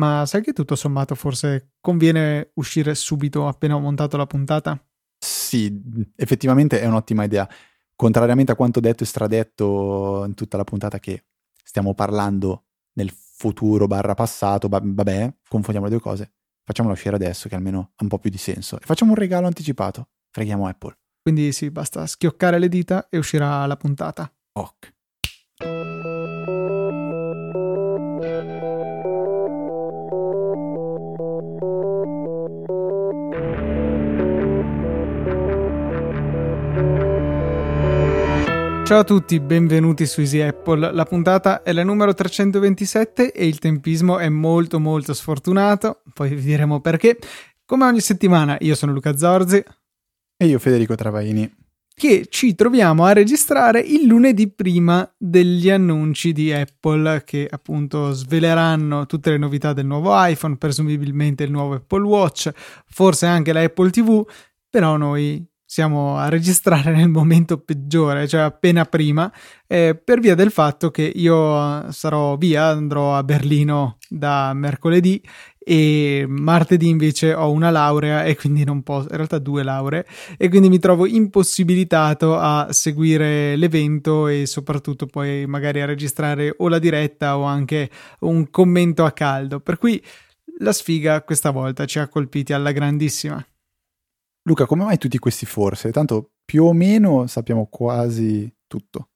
ma sai che tutto sommato forse conviene uscire subito appena ho montato la puntata? Sì, effettivamente è un'ottima idea. Contrariamente a quanto detto e stradetto in tutta la puntata che stiamo parlando nel futuro barra passato, vabbè, confondiamo le due cose. Facciamola uscire adesso che almeno ha un po' più di senso. E facciamo un regalo anticipato. Freghiamo Apple. Quindi sì, basta schioccare le dita e uscirà la puntata. Ok. Ciao a tutti, benvenuti su Easy Apple. La puntata è la numero 327 e il tempismo è molto molto sfortunato, poi vi diremo perché. Come ogni settimana, io sono Luca Zorzi. E io Federico Travaini. Che ci troviamo a registrare il lunedì prima degli annunci di Apple che appunto sveleranno tutte le novità del nuovo iPhone, presumibilmente il nuovo Apple Watch, forse anche la Apple TV, però noi siamo a registrare nel momento peggiore, cioè appena prima, eh, per via del fatto che io sarò via, andrò a Berlino da mercoledì e martedì invece ho una laurea e quindi non posso, in realtà due lauree, e quindi mi trovo impossibilitato a seguire l'evento e soprattutto poi magari a registrare o la diretta o anche un commento a caldo. Per cui la sfiga questa volta ci ha colpiti alla grandissima. Luca, come mai tutti questi forse? Tanto più o meno sappiamo quasi tutto.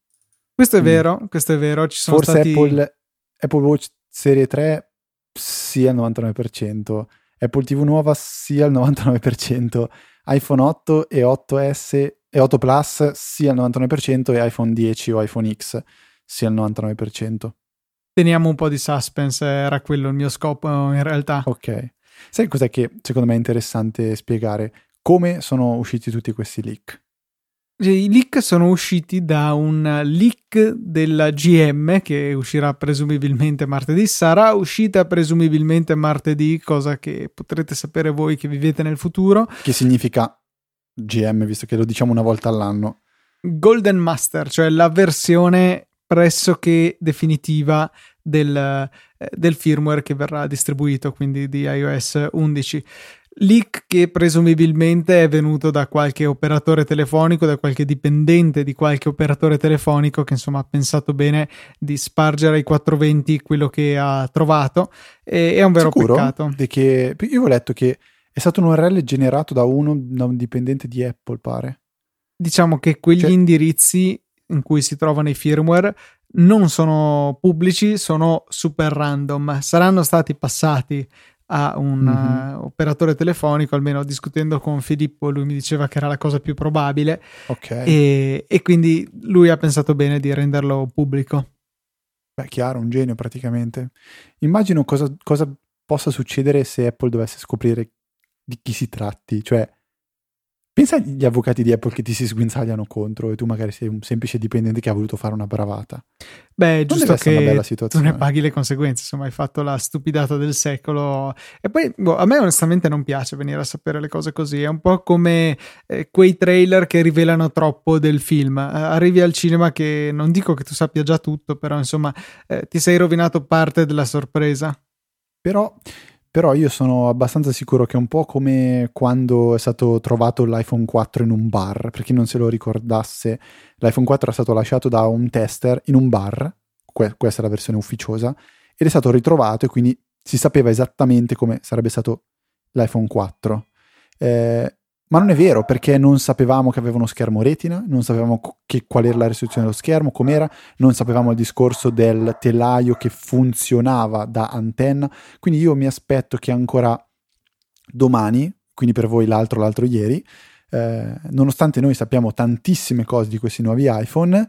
Questo è mm. vero, questo è vero. Ci sono forse stati... Apple, Apple Watch Serie 3 sia al 99%, Apple TV nuova sia al 99%, iPhone 8 e 8S e 8 Plus sia al 99% e iPhone 10 o iPhone X sia al 99%. Teniamo un po' di suspense, era quello il mio scopo in realtà. Ok. Sai cos'è che secondo me è interessante spiegare? Come sono usciti tutti questi leak? I leak sono usciti da un leak della GM che uscirà presumibilmente martedì, sarà uscita presumibilmente martedì, cosa che potrete sapere voi che vivete nel futuro. Che significa GM, visto che lo diciamo una volta all'anno? Golden Master, cioè la versione pressoché definitiva del, eh, del firmware che verrà distribuito, quindi di iOS 11 leak che presumibilmente è venuto da qualche operatore telefonico, da qualche dipendente di qualche operatore telefonico che insomma ha pensato bene di spargere ai 420 quello che ha trovato e è un vero Sicuro peccato. Di che, io ho letto che è stato un URL generato da uno, da un dipendente di Apple, pare. Diciamo che quegli cioè... indirizzi in cui si trovano i firmware non sono pubblici, sono super random, saranno stati passati a un mm-hmm. uh, operatore telefonico, almeno discutendo con Filippo, lui mi diceva che era la cosa più probabile. Okay. E, e, quindi lui ha pensato bene di renderlo pubblico. Beh, chiaro, un genio praticamente. Immagino cosa, cosa possa succedere se Apple dovesse scoprire di chi si tratti, cioè Pensa agli avvocati di Apple che ti si sguinzagliano contro e tu magari sei un semplice dipendente che ha voluto fare una bravata. Beh, è giusto che tu ne paghi le conseguenze, insomma hai fatto la stupidata del secolo. E poi boh, a me onestamente non piace venire a sapere le cose così, è un po' come eh, quei trailer che rivelano troppo del film. Eh, arrivi al cinema che non dico che tu sappia già tutto, però insomma eh, ti sei rovinato parte della sorpresa. Però però io sono abbastanza sicuro che è un po' come quando è stato trovato l'iPhone 4 in un bar, per chi non se lo ricordasse, l'iPhone 4 è stato lasciato da un tester in un bar, que- questa è la versione ufficiosa, ed è stato ritrovato e quindi si sapeva esattamente come sarebbe stato l'iPhone 4. Eh, ma non è vero perché non sapevamo che aveva uno schermo retina, non sapevamo che, qual era la risoluzione dello schermo, com'era, non sapevamo il discorso del telaio che funzionava da antenna. Quindi io mi aspetto che ancora domani, quindi per voi l'altro, l'altro ieri, eh, nonostante noi sappiamo tantissime cose di questi nuovi iPhone,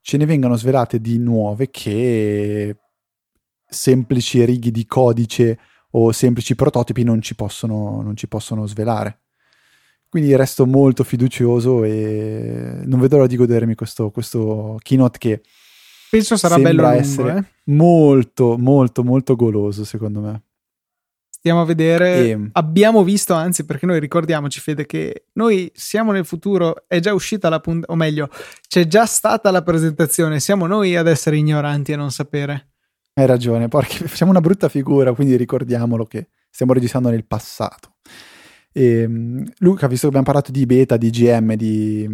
ce ne vengano svelate di nuove che semplici righe di codice o semplici prototipi non ci possono, non ci possono svelare. Quindi resto molto fiducioso e non vedo l'ora di godermi questo, questo keynote che penso sarà bello lungo, essere eh? molto, molto, molto goloso secondo me. Stiamo a vedere, e... abbiamo visto anzi perché noi ricordiamoci Fede che noi siamo nel futuro, è già uscita la puntata, o meglio c'è già stata la presentazione, siamo noi ad essere ignoranti e non sapere. Hai ragione, perché facciamo una brutta figura, quindi ricordiamolo che stiamo registrando nel passato. E, ehm, Luca, visto che abbiamo parlato di beta, di GM, di,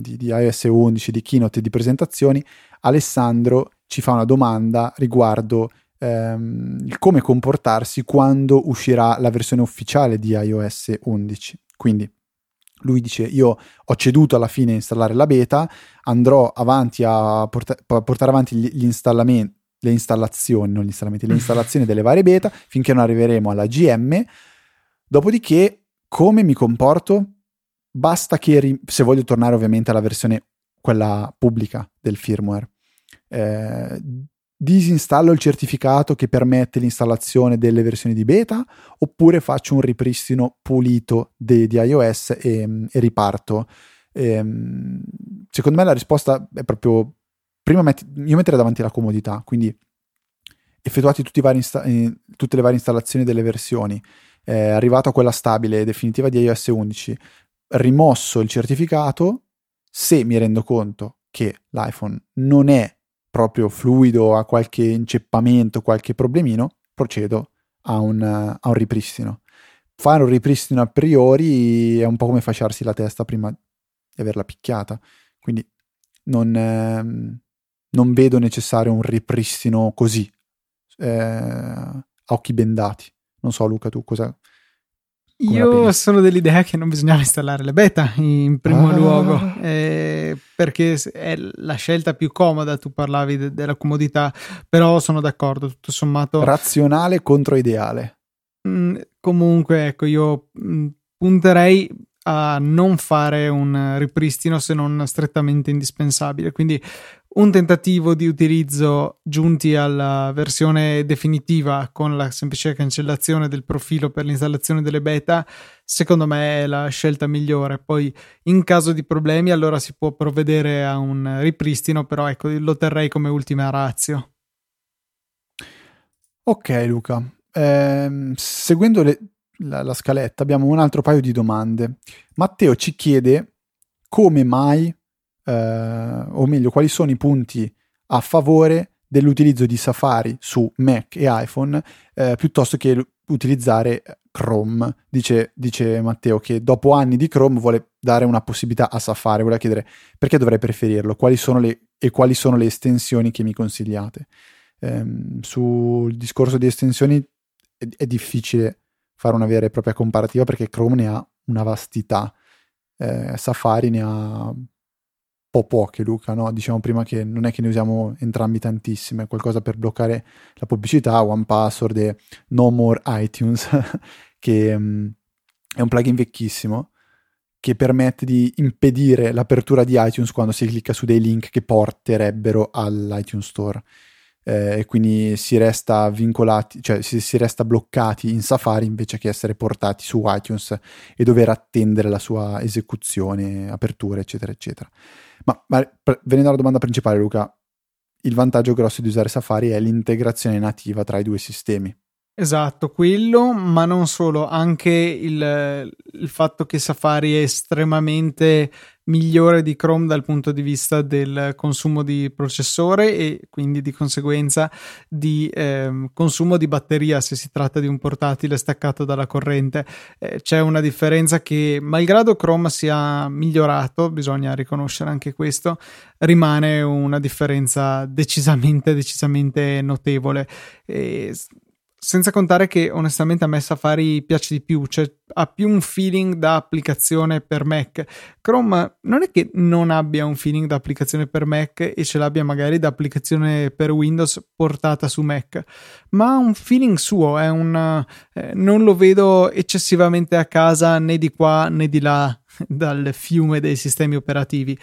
di, di iOS 11, di keynote e di presentazioni, Alessandro ci fa una domanda riguardo ehm, come comportarsi quando uscirà la versione ufficiale di iOS 11. Quindi lui dice io ho ceduto alla fine a installare la beta, andrò avanti a, porta- a portare avanti gli, gli installamenti le installazioni, non gli installamenti, le installazioni delle varie beta finché non arriveremo alla GM. Dopodiché, come mi comporto? Basta che, se voglio tornare ovviamente alla versione quella pubblica del firmware, eh, disinstallo il certificato che permette l'installazione delle versioni di beta oppure faccio un ripristino pulito de- di iOS e, e riparto. E, ehm, secondo me la risposta è proprio prima metti, io metterei davanti la comodità, quindi effettuati insta- eh, tutte le varie installazioni delle versioni, eh, arrivato a quella stabile e definitiva di iOS 11, rimosso il certificato, se mi rendo conto che l'iPhone non è proprio fluido, ha qualche inceppamento, qualche problemino, procedo a un, a un ripristino. Fare un ripristino a priori è un po' come fasciarsi la testa prima di averla picchiata, quindi non, ehm, non vedo necessario un ripristino così, eh, a occhi bendati. Non so, Luca, tu cosa. Io sono dell'idea che non bisognava installare le beta in primo ah. luogo, eh, perché è la scelta più comoda. Tu parlavi de- della comodità, però sono d'accordo, tutto sommato. Razionale contro ideale. Mm, comunque, ecco, io mh, mm, punterei a non fare un ripristino se non strettamente indispensabile. Quindi un tentativo di utilizzo giunti alla versione definitiva con la semplice cancellazione del profilo per l'installazione delle beta, secondo me è la scelta migliore. Poi in caso di problemi allora si può provvedere a un ripristino, però ecco, lo terrei come ultima razio. Ok Luca, eh, seguendo le, la, la scaletta abbiamo un altro paio di domande. Matteo ci chiede come mai eh, o meglio, quali sono i punti a favore dell'utilizzo di Safari su Mac e iPhone eh, piuttosto che utilizzare Chrome. Dice, dice, Matteo che dopo anni di Chrome vuole dare una possibilità a Safari, vuole chiedere perché dovrei preferirlo, quali le, e quali sono le estensioni che mi consigliate. Ehm, sul discorso di estensioni è, è, difficile fare una vera e propria comparativa perché Chrome ne ha una vastità, eh, Safari ne ha po' poche, Luca, no? Diciamo prima che non è che ne usiamo entrambi tantissime, qualcosa per bloccare la pubblicità, One Password e No More iTunes, che um, è un plugin vecchissimo che permette di impedire l'apertura di iTunes quando si clicca su dei link che porterebbero all'iTunes Store. Eh, e quindi si resta vincolati, cioè si, si, resta bloccati in Safari invece che essere portati su iTunes e dover attendere la sua esecuzione, apertura, eccetera, eccetera. Ma, ma venendo alla domanda principale, Luca, il vantaggio grosso di usare Safari è l'integrazione nativa tra i due sistemi. Esatto, quello, ma non solo, anche il, il, fatto che Safari è estremamente migliore di Chrome dal punto di vista del consumo di processore e quindi di conseguenza di eh, consumo di batteria se si tratta di un portatile staccato dalla corrente. Eh, c'è una differenza che, malgrado Chrome sia migliorato, bisogna riconoscere anche questo, rimane una differenza decisamente, decisamente notevole. E, senza contare che onestamente a me Safari piace di più, cioè ha più un feeling da applicazione per Mac. Chrome non è che non abbia un feeling da applicazione per Mac e ce l'abbia magari da applicazione per Windows portata su Mac, ma ha un feeling suo, un, eh, non lo vedo eccessivamente a casa né di qua né di là dal fiume dei sistemi operativi.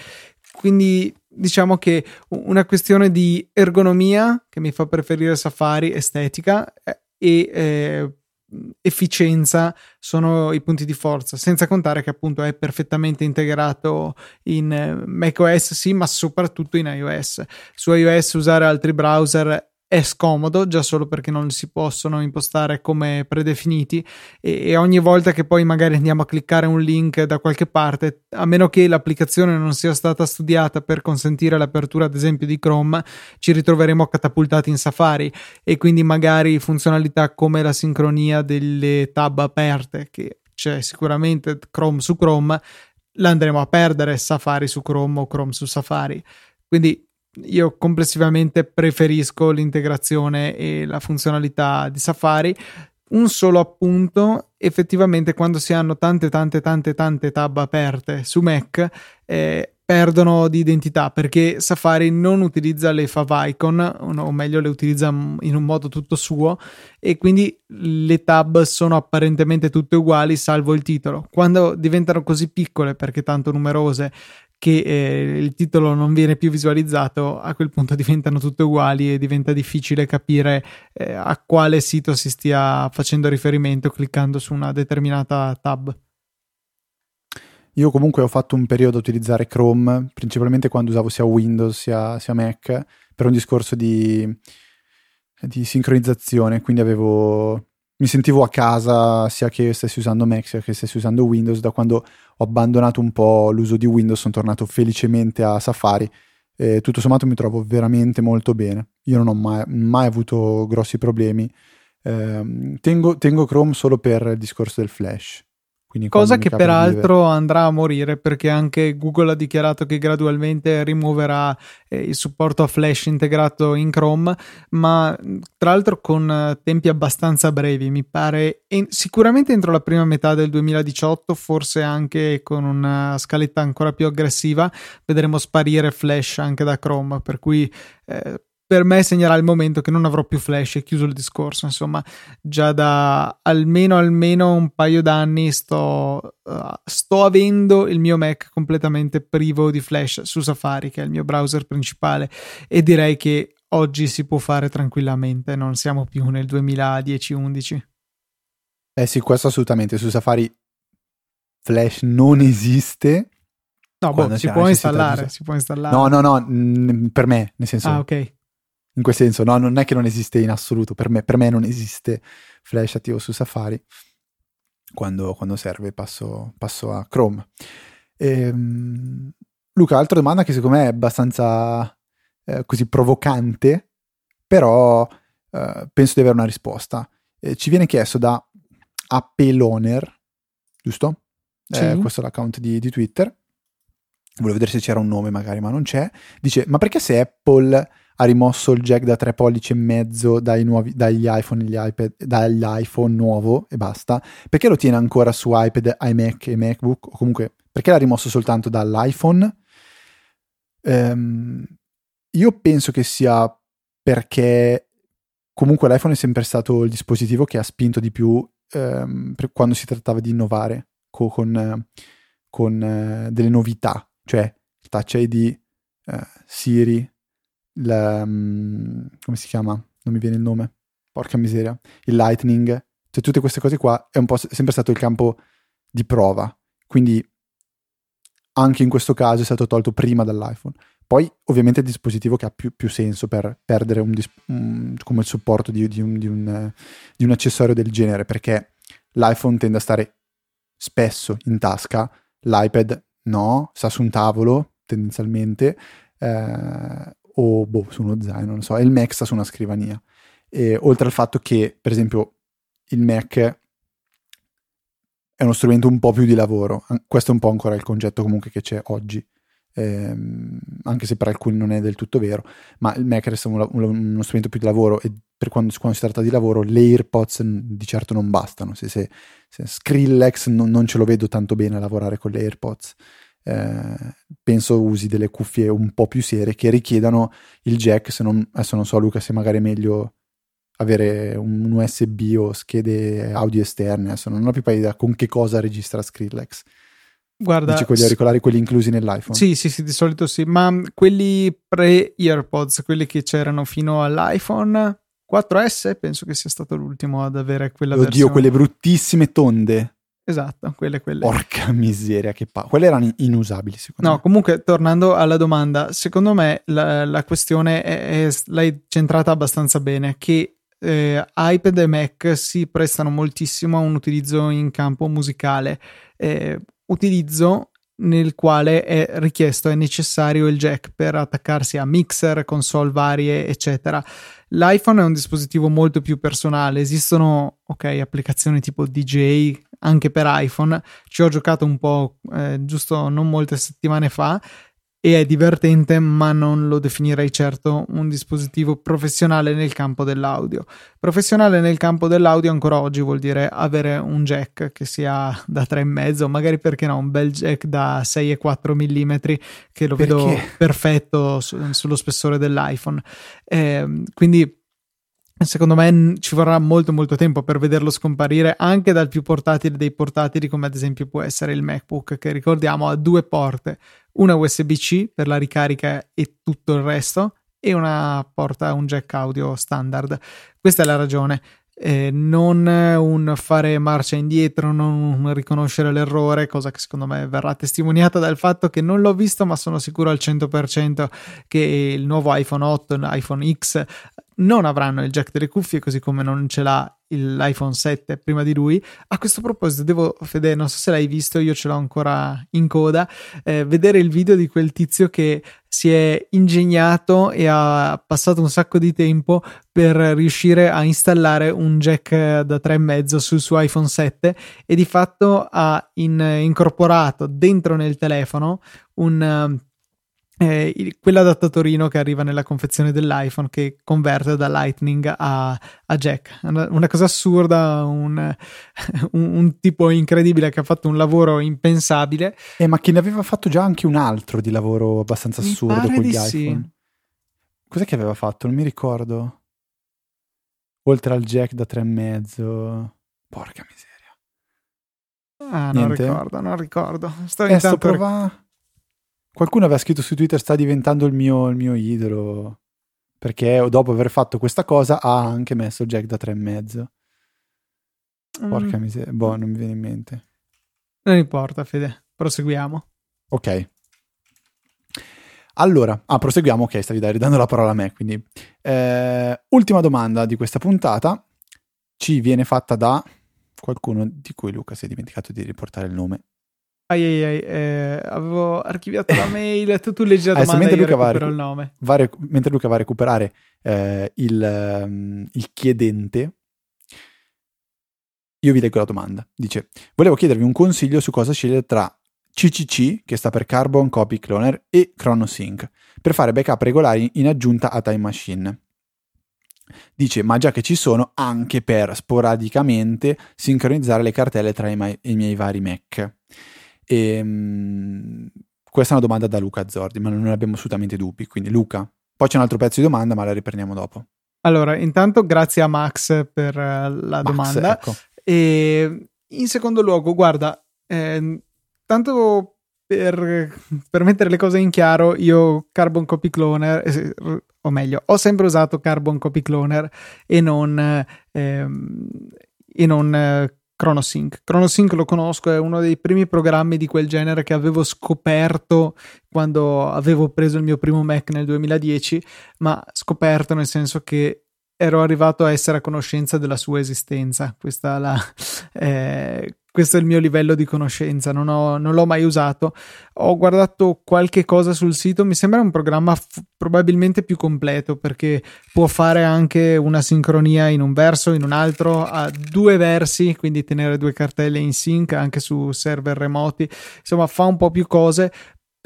Quindi diciamo che una questione di ergonomia che mi fa preferire Safari, estetica, e eh, efficienza sono i punti di forza, senza contare che appunto è perfettamente integrato in macOS, sì, ma soprattutto in iOS. Su iOS usare altri browser è scomodo già solo perché non si possono impostare come predefiniti e, e, ogni volta che poi magari andiamo a cliccare un link da qualche parte a meno che l'applicazione non sia stata studiata per consentire l'apertura ad esempio di Chrome ci ritroveremo catapultati in Safari e quindi magari funzionalità come la sincronia delle tab aperte che c'è sicuramente Chrome su Chrome la andremo a perdere Safari su Chrome o Chrome su Safari. Quindi io complessivamente preferisco l'integrazione e la funzionalità di Safari. Un solo appunto, effettivamente quando si hanno tante tante tante tante tab aperte su Mac eh, perdono di identità perché Safari non utilizza le favicon o meglio le utilizza in un modo tutto suo e quindi le tab sono apparentemente tutte uguali salvo il titolo. Quando diventano così piccole perché tanto numerose che eh, il titolo non viene più visualizzato, a quel punto diventano tutte uguali e diventa difficile capire eh, a quale sito si stia facendo riferimento cliccando su una determinata tab. Io comunque ho fatto un periodo a utilizzare Chrome, principalmente quando usavo sia Windows sia, sia Mac, per un discorso di, di sincronizzazione, quindi avevo mi sentivo a casa sia che stessi usando Mac sia che stessi usando Windows. Da quando ho abbandonato un po' l'uso di Windows sono tornato felicemente a Safari e tutto sommato mi trovo veramente molto bene. Io non ho mai, mai avuto grossi problemi. Eh, tengo, tengo Chrome solo per il discorso del flash. Cosa che peraltro andrà a morire perché anche Google ha dichiarato che gradualmente rimuoverà eh, il supporto a Flash integrato in Chrome, ma tra l'altro con eh, tempi abbastanza brevi, mi pare, e sicuramente entro la prima metà del 2018, forse anche con una scaletta ancora più aggressiva, vedremo sparire Flash anche da Chrome, per cui eh, per me segnerà il momento che non avrò più flash e chiuso il discorso. Insomma, già da almeno, almeno un paio d'anni sto, uh, sto avendo il mio Mac completamente privo di flash su Safari, che è il mio browser principale, e direi che oggi si può fare tranquillamente, non siamo più nel 2010-11. Eh sì, questo assolutamente. Su Safari Flash non esiste. No, boh, si può installare, si può installare. No, no, no, mh, per me, nel senso... Ah, ok in quel senso, no, non è che non esiste in assoluto, per me, per me non esiste Flash attivo su Safari, quando, quando serve passo, passo, a Chrome. Ehm, Luca, altra domanda che secondo me è abbastanza eh, così provocante, però eh, penso di avere una risposta. Eh, ci viene chiesto da Appeloner, giusto? Sì. Eh, questo è l'account di, di Twitter. Volevo vedere se c'era un nome magari, ma non c'è. Dice, ma perché se Apple ha rimosso il jack da 3 pollici e mezzo dai nuovi, dagli iPhone gli iPad, dall'iPhone nuovo e basta, perché lo tiene ancora su iPad, iMac e MacBook? O comunque, perché l'ha rimosso soltanto dall'iPhone? Um, io penso che sia perché comunque l'iPhone è sempre stato il dispositivo che ha spinto di più um, quando si trattava di innovare co- con, con uh, delle novità, cioè Touch ID, uh, eh, Siri, la, mm, come si chiama? Non mi viene il nome. Porca miseria. Il Lightning. Cioè tutte queste cose qua è un po' sempre stato il campo di prova. Quindi anche in questo caso è stato tolto prima dall'iPhone. Poi ovviamente è il dispositivo che ha più, più senso per perdere un, un, come il supporto di, di, un, di, di un accessorio del genere, perché l'iPhone tende a stare spesso in tasca, l'iPad no, sta su un tavolo tendenzialmente, eh, o boh, su uno zaino, non so, e il Mac sta su una scrivania. E, oltre al fatto che, per esempio, il Mac è uno strumento un po' più di lavoro, questo è un po' ancora il concetto comunque che c'è oggi, ehm, anche se per alcuni non è del tutto vero, ma il Mac resta uno, uno strumento più di lavoro e per quando, quando, si tratta di lavoro le AirPods di certo non bastano, se, se, se Skrillex non, non, ce lo vedo tanto bene a lavorare con le AirPods. Eh, penso usi delle cuffie un po' più serie che richiedano il jack, se non, adesso non so Luca se magari è meglio avere un USB o schede audio esterne, adesso non ho più idea con che cosa registra Skrillex. Guarda, Dici con gli auricolari, quelli inclusi nell'iPhone? Sì, sì, sì, di solito sì, ma quelli pre-EarPods, quelli che c'erano fino all'iPhone 4S, penso che sia stato l'ultimo ad avere quella Oddio, versione. quelle bruttissime tonde. Esatto, quelle, quelle. Porca miseria, che pa- quelle erano inusabili secondo no, me. No, comunque tornando alla domanda, secondo me la, la questione è, è, l'hai centrata abbastanza bene, che eh, iPad e Mac si prestano moltissimo a un utilizzo in campo musicale, eh, utilizzo nel quale è richiesto, è necessario il jack per attaccarsi a mixer, console varie, eccetera. L'iPhone è un dispositivo molto più personale, esistono ok, applicazioni tipo DJ anche per iPhone, ci ho giocato un po' eh, giusto non molte settimane fa e è divertente, ma non lo definirei certo un dispositivo professionale nel campo dell'audio. Professionale nel campo dell'audio ancora oggi vuol dire avere un jack che sia da 3,5, magari perché no, un bel jack da 6,4 mm che lo perché? vedo perfetto su, sullo spessore dell'iPhone. Eh, quindi secondo me ci vorrà molto molto tempo per vederlo scomparire anche dal più portatile dei portatili come ad esempio può essere il MacBook che ricordiamo ha due porte una USB-C per la ricarica e tutto il resto e una porta un jack audio standard. Questa è la ragione. Eh, non un fare marcia indietro, non riconoscere l'errore, cosa che secondo me verrà testimoniata dal fatto che non l'ho visto, ma sono sicuro al 100% che il nuovo iPhone 8, l'iPhone X non avranno il jack delle cuffie, così come non ce l'ha l'iPhone 7 prima di lui. A questo proposito, devo, Fede, non so se l'hai visto, io ce l'ho ancora in coda, eh, vedere il video di quel tizio che si è ingegnato e ha passato un sacco di tempo per riuscire a installare un jack da 3,5 sul suo iPhone 7 e di fatto ha in, incorporato dentro nel telefono un eh, il, quell'adattatorino che arriva nella confezione dell'iPhone che converte da Lightning a, a jack. Una, una, cosa assurda, un, un, un, tipo incredibile che ha fatto un lavoro impensabile. Eh, ma che ne aveva fatto già anche un altro di lavoro abbastanza assurdo con gli iPhone. Sì. Cos'è che aveva fatto? Non mi ricordo. Oltre al jack da 3,5. Porca miseria. Ah, Niente? non ricordo, non ricordo. Sto eh, sto prova... Qualcuno aveva scritto su Twitter sta diventando il mio, il mio idolo perché dopo aver fatto questa cosa ha anche messo jack da 3,5. Mm. Porca miseria, boh, non mi viene in mente. Non importa, Fede, proseguiamo. Ok. Allora, ah, proseguiamo, ok, stavi ridando la parola a me, quindi... Eh, ultima domanda di questa puntata ci viene fatta da qualcuno di cui Luca si è dimenticato di riportare il nome. Ai ai ai, eh, avevo archiviato la mail, tu, tu leggi la domanda Adesso, mentre, Luca va, il nome. Va mentre Luca va a recuperare eh, il, um, il chiedente, io vi leggo la domanda. Dice, volevo chiedervi un consiglio su cosa scegliere tra CCC, che sta per Carbon Copy Cloner, e ChronoSync, per fare backup regolari in aggiunta a Time Machine. Dice, ma già che ci sono, anche per sporadicamente sincronizzare le cartelle tra i, ma- i miei vari Mac. E, ehm, questa è una domanda da Luca Zordi, ma non abbiamo assolutamente dubbi. Quindi Luca, poi c'è un altro pezzo di domanda, ma la riprendiamo dopo. Allora, intanto grazie a Max per eh, la Max, domanda. Ecco. E in secondo luogo, guarda, eh, tanto per, per, mettere le cose in chiaro, io Carbon Copy Cloner, eh, o meglio, ho sempre usato Carbon Copy Cloner e non, ehm, e non eh, ChronoSync. ChronoSync lo conosco, è uno dei primi programmi di quel genere che avevo scoperto quando avevo preso il mio primo Mac nel 2010, ma scoperto nel senso che ero arrivato a essere a conoscenza della sua esistenza. Questa la, eh, questo è il mio livello di conoscenza, non, ho, non, l'ho mai usato. Ho guardato qualche cosa sul sito, mi sembra un programma f- probabilmente più completo perché può fare anche una sincronia in un verso, in un altro, a due versi, quindi tenere due cartelle in sync anche su server remoti. Insomma, fa un po' più cose,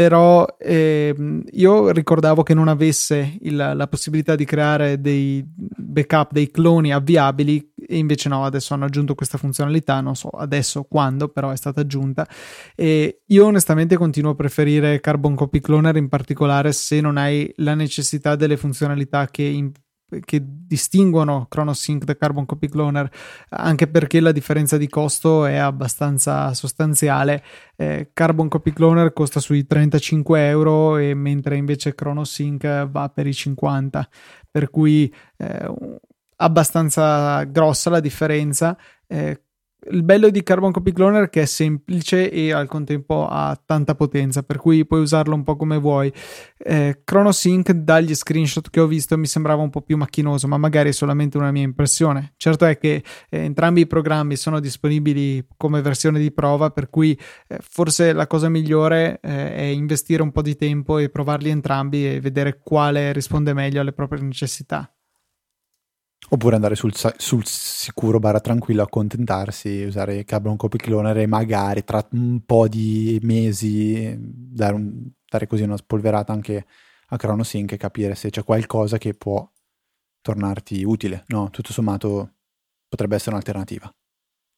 però eh, io ricordavo che non avesse il, la possibilità di creare dei backup, dei cloni avviabili e invece no, adesso hanno aggiunto questa funzionalità, non so adesso quando, però è stata aggiunta. E io onestamente continuo a preferire Carbon Copy Cloner in particolare se non hai la necessità delle funzionalità che in, che distinguono ChronoSync da Carbon Copy Cloner, anche perché la differenza di costo è abbastanza sostanziale. Eh, Carbon Copy Cloner costa sui 35 euro, e mentre invece ChronoSync va per i 50, per cui eh, abbastanza grossa la differenza. Eh, il bello di Carbon Copy Cloner è che è semplice e al contempo ha tanta potenza, per cui puoi usarlo un po' come vuoi. Eh, ChronoSync dagli screenshot che ho visto mi sembrava un po' più macchinoso, ma magari è solamente una mia impressione. Certo è che eh, entrambi i programmi sono disponibili come versione di prova, per cui eh, forse la cosa migliore eh, è investire un po' di tempo e provarli entrambi e vedere quale risponde meglio alle proprie necessità. Oppure andare sul, sul sicuro barra tranquillo, accontentarsi, usare Carbon Copy Cloner e magari tra un po' di mesi dare, un, dare così una spolverata anche a ChronoSync e capire se c'è qualcosa che può tornarti utile. No, tutto sommato potrebbe essere un'alternativa.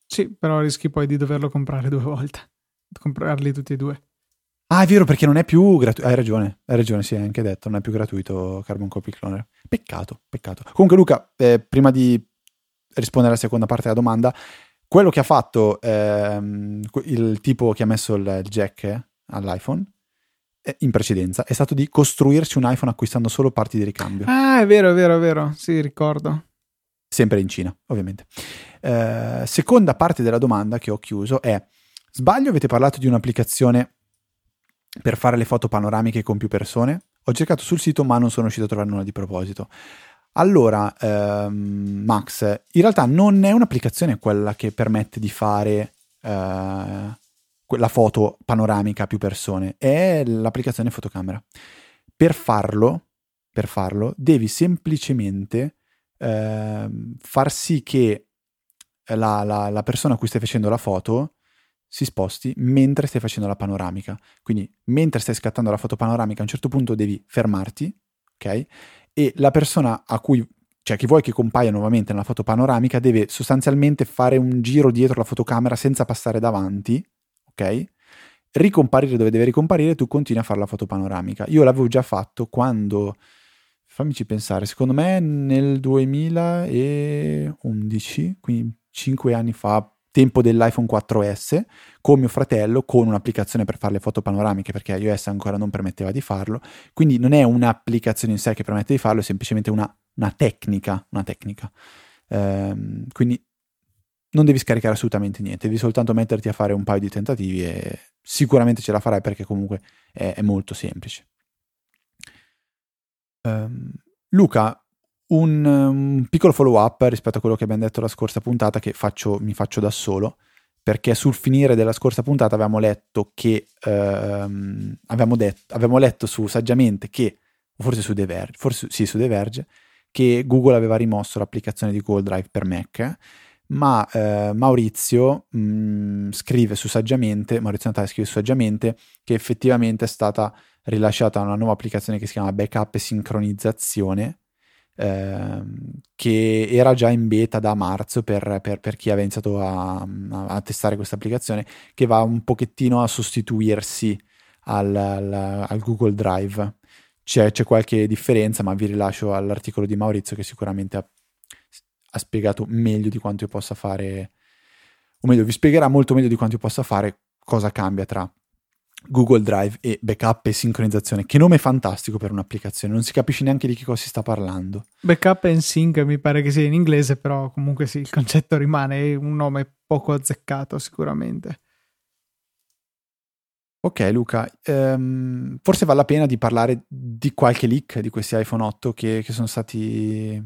Sì, però rischi poi di doverlo comprare due volte, comprarli tutti e due. Ah, è vero, perché non è più gratuito. Hai ragione, hai ragione, sì, hai anche detto, non è più gratuito Carbon Copy Cloner. Peccato, peccato. Comunque, Luca, eh, prima di rispondere alla seconda parte della domanda, quello che ha fatto ehm, il tipo che ha messo il, jack all'iPhone eh, in precedenza è stato di costruirci un iPhone acquistando solo parti di ricambio. Ah, è vero, è vero, è vero, sì, ricordo. Sempre in Cina, ovviamente. Eh, seconda parte della domanda che ho chiuso è: sbaglio, avete parlato di un'applicazione per fare le foto panoramiche con più persone. Ho cercato sul sito ma non sono riuscito a trovare nulla di proposito. Allora, ehm, Max, in realtà non è un'applicazione quella che permette di fare eh, la foto panoramica a più persone, è l'applicazione fotocamera. Per farlo, per farlo devi semplicemente eh, far sì che la, la, la persona a cui stai facendo la foto si sposti mentre stai facendo la panoramica. Quindi mentre stai scattando la foto panoramica a un certo punto devi fermarti, ok? E la persona a cui cioè chi vuoi che compaia nuovamente nella foto panoramica deve sostanzialmente fare un giro dietro la fotocamera senza passare davanti, ok? Ricomparire dove deve ricomparire, tu continui a fare la foto panoramica. Io l'avevo già fatto quando fammici pensare, secondo me nel 2011, quindi 5 anni fa, tempo dell'iPhone 4S con mio fratello con un'applicazione per fare le foto panoramiche perché iOS ancora non permetteva di farlo. Quindi non è un'applicazione in sé che permette di farlo è semplicemente una, una tecnica una tecnica. Ehm, quindi non devi scaricare assolutamente niente devi soltanto metterti a fare un paio di tentativi e sicuramente ce la farai perché comunque è, è molto semplice. Um, Luca un, un piccolo follow up rispetto a quello che abbiamo detto la scorsa puntata che faccio, mi faccio da solo perché sul finire della scorsa puntata avevamo letto che ehm, avevamo, detto, avevamo letto su saggiamente che forse su The Verge, forse sì su The Verge che Google aveva rimosso l'applicazione di Google Drive per Mac ma eh, Maurizio mh, mm, scrive su saggiamente Maurizio Natale scrive su saggiamente che effettivamente è stata rilasciata una nuova applicazione che si chiama Backup e Sincronizzazione Ehm, che era già in beta da marzo per, per, per chi aveva iniziato a, a, testare questa applicazione, che va un pochettino a sostituirsi al, al, al Google Drive. C'è, c'è, qualche differenza, ma vi rilascio all'articolo di Maurizio che sicuramente ha, ha spiegato meglio di quanto io possa fare, o meglio, vi spiegherà molto meglio di quanto io possa fare cosa cambia tra Google Drive e backup e sincronizzazione. Che nome fantastico per un'applicazione, non si capisce neanche di che cosa si sta parlando. Backup and sync mi pare che sia in inglese, però comunque sì, il concetto rimane un nome poco azzeccato sicuramente. Ok Luca, um, forse vale la pena di parlare di qualche leak di questi iPhone 8 che, che sono stati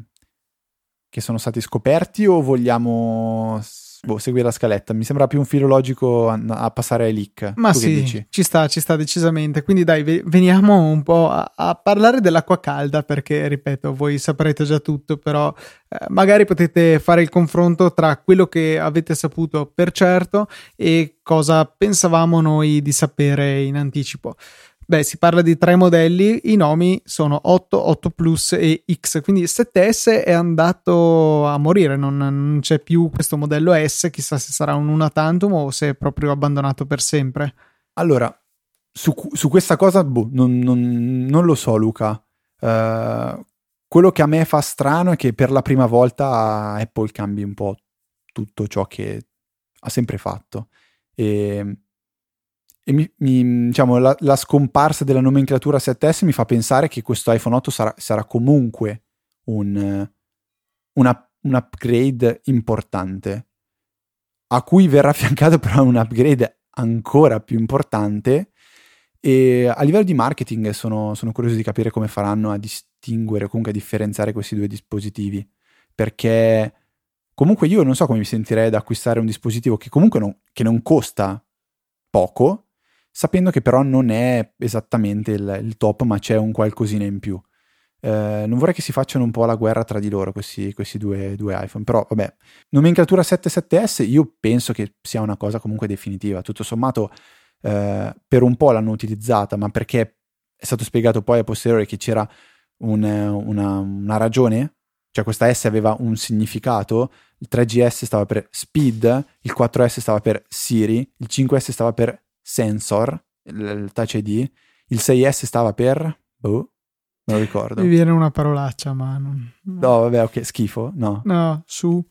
che sono stati scoperti o vogliamo boh, seguire la scaletta. Mi sembra più un filo logico a, a passare ai leak. Ma tu sì, ci sta, ci sta decisamente. Quindi dai, veniamo un po' a, a, parlare dell'acqua calda perché, ripeto, voi saprete già tutto, però eh, magari potete fare il confronto tra quello che avete saputo per certo e cosa pensavamo noi di sapere in anticipo. Beh, si parla di tre modelli, i nomi sono 8, 8 Plus e X, quindi 7S è andato a morire, non, non c'è più questo modello S, chissà se sarà un una tantum o se è proprio abbandonato per sempre. Allora, su, su questa cosa boh, non, non, non, lo so Luca. Uh, quello che a me fa strano è che per la prima volta Apple cambi un po' tutto ciò che ha sempre fatto. E e mi, mi, diciamo, la, la, scomparsa della nomenclatura 7S mi fa pensare che questo iPhone 8 sarà, sarà comunque un, una, un upgrade importante. a cui verrà affiancato però un upgrade ancora più importante. E a livello di marketing sono, sono curioso di capire come faranno a distinguere comunque a differenziare questi due dispositivi. Perché comunque io non so come mi sentirei ad acquistare un dispositivo che comunque non, che non costa poco, sapendo che però non è esattamente il, il top, ma c'è un qualcosina in più. Eh, non vorrei che si facciano un po' la guerra tra di loro questi, questi due, due, iPhone, però vabbè, nomenclatura 77S io penso che sia una cosa comunque definitiva, tutto sommato eh, per un po' l'hanno utilizzata, ma perché è stato spiegato poi a posteriore che c'era un, una, una ragione, cioè questa S aveva un significato, il 3GS stava per speed, il 4S stava per Siri, il 5S stava per sensor, il, Touch ID, il 6S stava per... Boh, me lo ricordo. Mi viene una parolaccia, ma non... No, no vabbè, ok, schifo, no. No, su.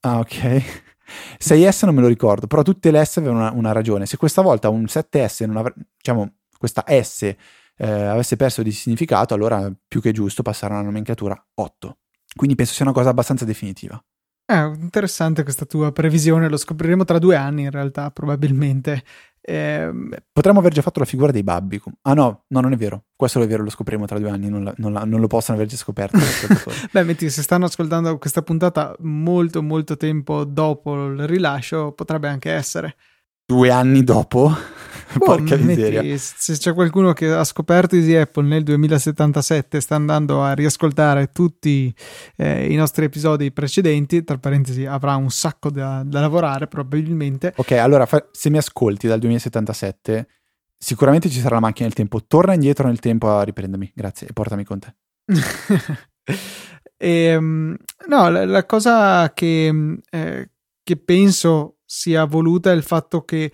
Ah, ok. 6S non me lo ricordo, però tutte le S avevano una, una ragione. Se questa volta un 7S non avre- diciamo, questa S eh, avesse perso di significato, allora più che giusto passare alla nomenclatura 8. Quindi penso sia una cosa abbastanza definitiva. Eh, interessante questa tua previsione, lo scopriremo tra due anni in realtà, probabilmente. Eh, Potremmo aver già fatto la figura dei babbi. Ah no, no, non è vero. Questo è vero, lo scopriremo tra due anni, non, la, non, la, non lo possono aver già scoperto. Beh, metti, se stanno ascoltando questa puntata molto, molto tempo dopo il rilascio, potrebbe anche essere. Due anni dopo? Boh, Porca miseria. Se c'è qualcuno che ha scoperto Easy Apple nel 2077 sta andando a riascoltare tutti eh, i nostri episodi precedenti, tra parentesi avrà un sacco da, da lavorare probabilmente. Ok, allora fa, se mi ascolti dal 2077 sicuramente ci sarà la macchina del tempo. Torna indietro nel tempo a riprendermi, grazie, e portami con te. e, ehm, no, la, la, cosa che, eh, che penso sia voluta è il fatto che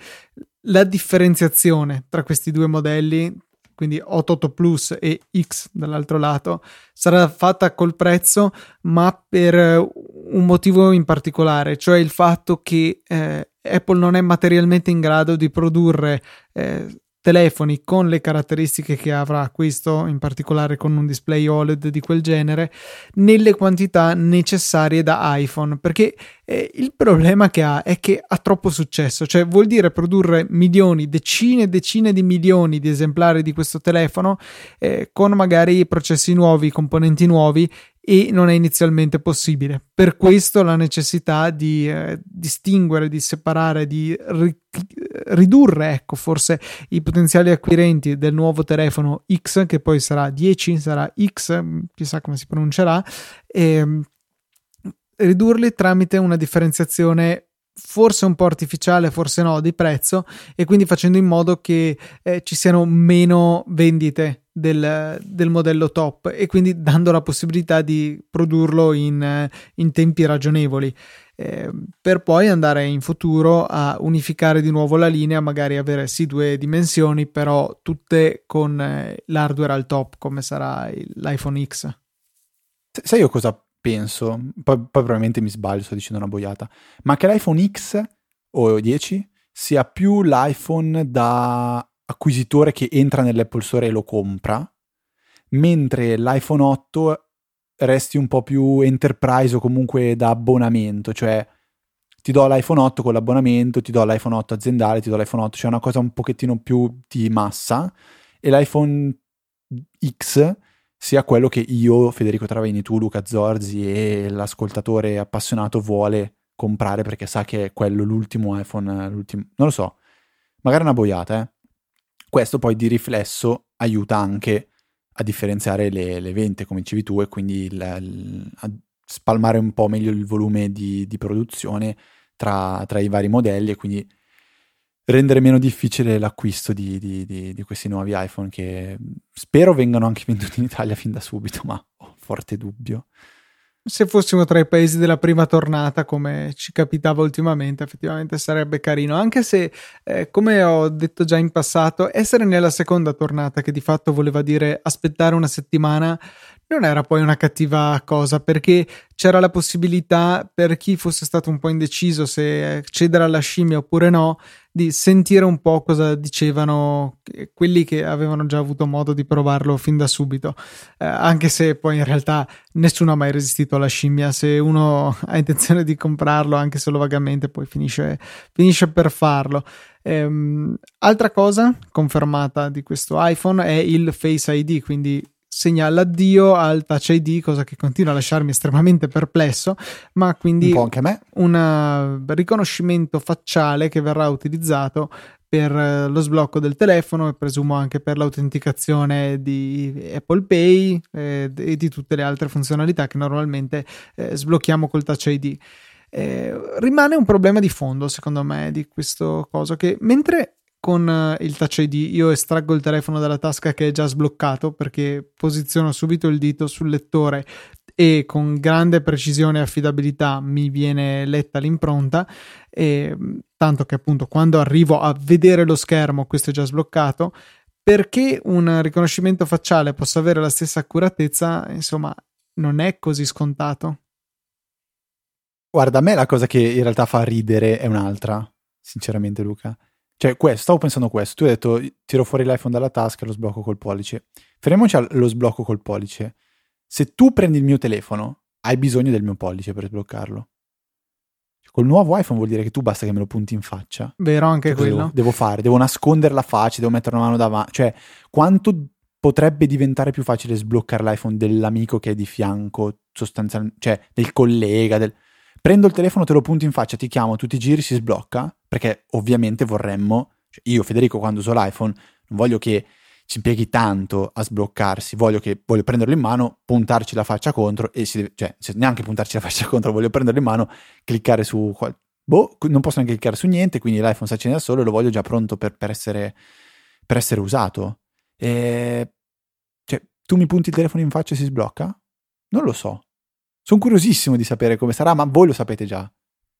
la differenziazione tra questi due modelli, quindi 88 Plus e X dall'altro lato, sarà fatta col prezzo, ma per un motivo in particolare, cioè il fatto che eh, Apple non è materialmente in grado di produrre eh, telefoni con le caratteristiche che avrà questo, in particolare con un display OLED di quel genere, nelle quantità necessarie da iPhone, perché eh, il problema che ha è che ha troppo successo, cioè vuol dire produrre milioni, decine e decine di milioni di esemplari di questo telefono eh, con magari processi nuovi, componenti nuovi e non è inizialmente possibile. Per questo la necessità di eh, distinguere, di separare, di ri- ridurre, ecco, forse i potenziali acquirenti del nuovo telefono X, che poi sarà 10, sarà X, chissà come si pronuncerà, e ehm, ridurli tramite una differenziazione forse un po' artificiale, forse no, di prezzo e quindi facendo in modo che eh, ci siano meno vendite del, del, modello top e quindi dando la possibilità di produrlo in, in tempi ragionevoli. Eh, per poi andare in futuro a unificare di nuovo la linea, magari avere sì due dimensioni, però tutte con eh, l'hardware al top, come sarà l'iPhone X. Sai io cosa penso, poi, poi, probabilmente mi sbaglio, sto dicendo una boiata, ma che l'iPhone X o 10 sia più l'iPhone da acquisitore che entra nell'Apple Store e lo compra, mentre l'iPhone 8 resti un po' più enterprise o comunque da abbonamento, cioè ti do l'iPhone 8 con l'abbonamento, ti do l'iPhone 8 aziendale, ti do l'iPhone 8, cioè una cosa un pochettino più di massa e l'iPhone X sia quello che io, Federico Travaini, tu, Luca Zorzi e l'ascoltatore appassionato vuole comprare perché sa che è quello l'ultimo iPhone, l'ultimo... non lo so, magari è una boiata, eh. Questo poi di riflesso aiuta anche a differenziare le, le vente, come dicevi tu, e quindi il, il, a spalmare un po' meglio il volume di, di produzione tra, tra, i vari modelli e quindi rendere meno difficile l'acquisto di, di, di, questi nuovi iPhone che spero vengano anche venduti in Italia fin da subito, ma ho forte dubbio. Se fossimo tra i paesi della prima tornata, come ci capitava ultimamente, effettivamente sarebbe carino. Anche se, eh, come ho detto già in passato, essere nella seconda tornata, che di fatto voleva dire aspettare una settimana, non era poi una cattiva cosa perché c'era la possibilità per chi fosse stato un po' indeciso se cedere alla scimmia oppure no di sentire un po' cosa dicevano quelli che avevano già avuto modo di provarlo fin da subito. Eh, anche se poi in realtà nessuno ha mai resistito alla scimmia. Se uno ha intenzione di comprarlo anche solo vagamente poi finisce, finisce per farlo. Ehm, altra cosa confermata di questo iPhone è il Face ID quindi segna l'addio al Touch ID, cosa che continua a lasciarmi estremamente perplesso, ma quindi un, un riconoscimento facciale che verrà utilizzato per eh, lo sblocco del telefono e presumo anche per l'autenticazione di Apple Pay eh, e di tutte le altre funzionalità che normalmente eh, sblocchiamo col Touch ID. Eh, rimane un problema di fondo, secondo me, di questo coso che mentre con eh, il Touch ID io estraggo il telefono dalla tasca che è già sbloccato perché posiziono subito il dito sul lettore e con grande precisione e affidabilità mi viene letta l'impronta. E tanto che appunto quando arrivo a vedere lo schermo questo è già sbloccato. Perché un riconoscimento facciale possa avere la stessa accuratezza insomma non è così scontato. Guarda a me la cosa che in realtà fa ridere è un'altra sinceramente Luca cioè, questo, stavo pensando questo. Tu hai detto, tiro fuori l'iPhone dalla tasca e lo sblocco col pollice. Fermiamoci allo sblocco col pollice. Se tu prendi il mio telefono, hai bisogno del mio pollice per sbloccarlo. Col nuovo iPhone vuol dire che tu basta che me lo punti in faccia. Vero, anche cioè, quello. Devo, devo, fare, devo nascondere la faccia, devo mettere una mano davanti. Cioè, quanto potrebbe diventare più facile sbloccare l'iPhone dell'amico che è di fianco, sostanzialmente, cioè del collega, del prendo il telefono, te lo punto in faccia, ti chiamo, tu ti giri, si sblocca, perché ovviamente vorremmo, cioè io Federico quando uso l'iPhone non voglio che ci impieghi tanto a sbloccarsi, voglio, che, voglio prenderlo in mano, puntarci la faccia contro e si deve, cioè neanche puntarci la faccia contro, voglio prenderlo in mano, cliccare su, boh, non posso neanche cliccare su niente, quindi l'iPhone si accende da solo e lo voglio già pronto per, per, essere, per essere usato. E, cioè, tu mi punti il telefono in faccia e si sblocca? Non lo so. Sono curiosissimo di sapere come sarà, ma voi lo sapete già.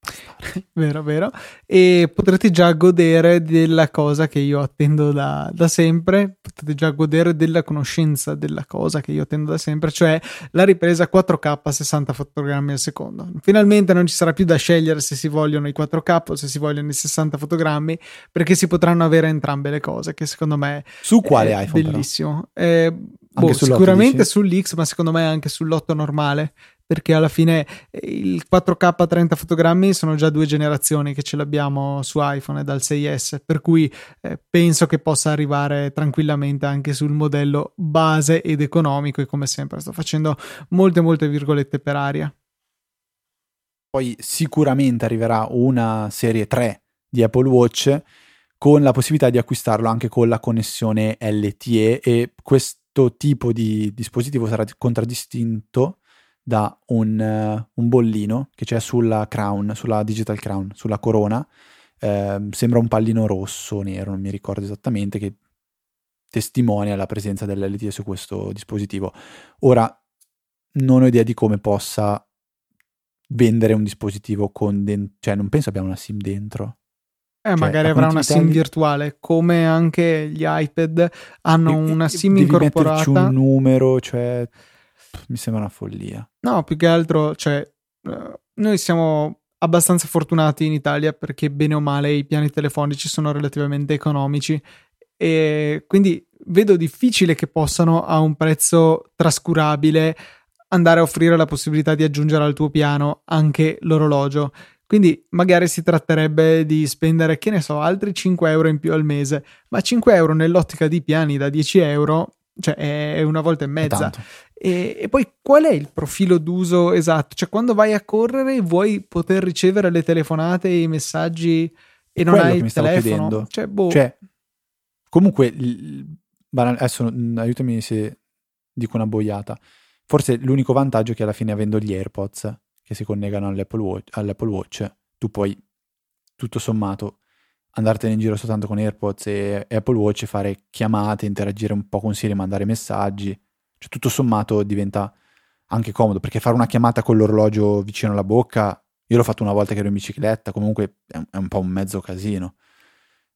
vero, vero. E potrete già godere della cosa che io attendo da, da, sempre, potete già godere della conoscenza della cosa che io attendo da sempre, cioè la ripresa 4K a 60 fotogrammi al secondo. Finalmente non ci sarà più da scegliere se si vogliono i 4K o se si vogliono i 60 fotogrammi, perché si potranno avere entrambe le cose, che secondo me Su quale è iPhone, bellissimo. Eh, boh, sicuramente sull'X, ma secondo me anche sull'8 normale perché alla fine eh, il 4K a 30 fotogrammi sono già due generazioni che ce l'abbiamo su iPhone dal 6S, per cui eh, penso che possa arrivare tranquillamente anche sul modello base ed economico e come sempre sto facendo molte molte virgolette per aria. Poi sicuramente arriverà una serie 3 di Apple Watch con la possibilità di acquistarlo anche con la connessione LTE e questo tipo di dispositivo sarà contraddistinto da un, uh, un bollino che c'è sulla crown, sulla digital crown, sulla corona. Eh, sembra un pallino rosso, nero, non mi ricordo esattamente, che testimonia la presenza dell'LTE su questo dispositivo. Ora, non ho idea di come possa vendere un dispositivo con dentro, cioè non penso abbia una SIM dentro. Eh, cioè, magari avrà una SIM di... virtuale, come anche gli iPad hanno e, una SIM devi incorporata. Devi un numero, cioè mi sembra una follia. No, più che altro, cioè, uh, noi siamo abbastanza fortunati in Italia perché bene o male i piani telefonici sono relativamente economici e quindi vedo difficile che possano a un prezzo trascurabile andare a offrire la possibilità di aggiungere al tuo piano anche l'orologio. Quindi magari si tratterebbe di spendere, che ne so, altri 5 euro in più al mese, ma 5 euro nell'ottica di piani da 10 euro, cioè è una volta e mezza. E, e, poi qual è il profilo d'uso esatto? Cioè, quando vai a correre vuoi poter ricevere le telefonate e i messaggi e non Quello hai il telefono? Cioè, boh. cioè, comunque, adesso aiutami se dico una boiata. Forse l'unico vantaggio è che alla fine, avendo gli AirPods che si collegano all'Apple Watch, all'Apple Watch tu puoi tutto sommato andartene in giro soltanto con AirPods e Apple Watch, fare chiamate, interagire un po' con Siri, mandare messaggi cioè, tutto sommato diventa anche comodo perché fare una chiamata con l'orologio vicino alla bocca, io l'ho fatto una volta che ero in bicicletta, comunque è un, è un po' un mezzo casino.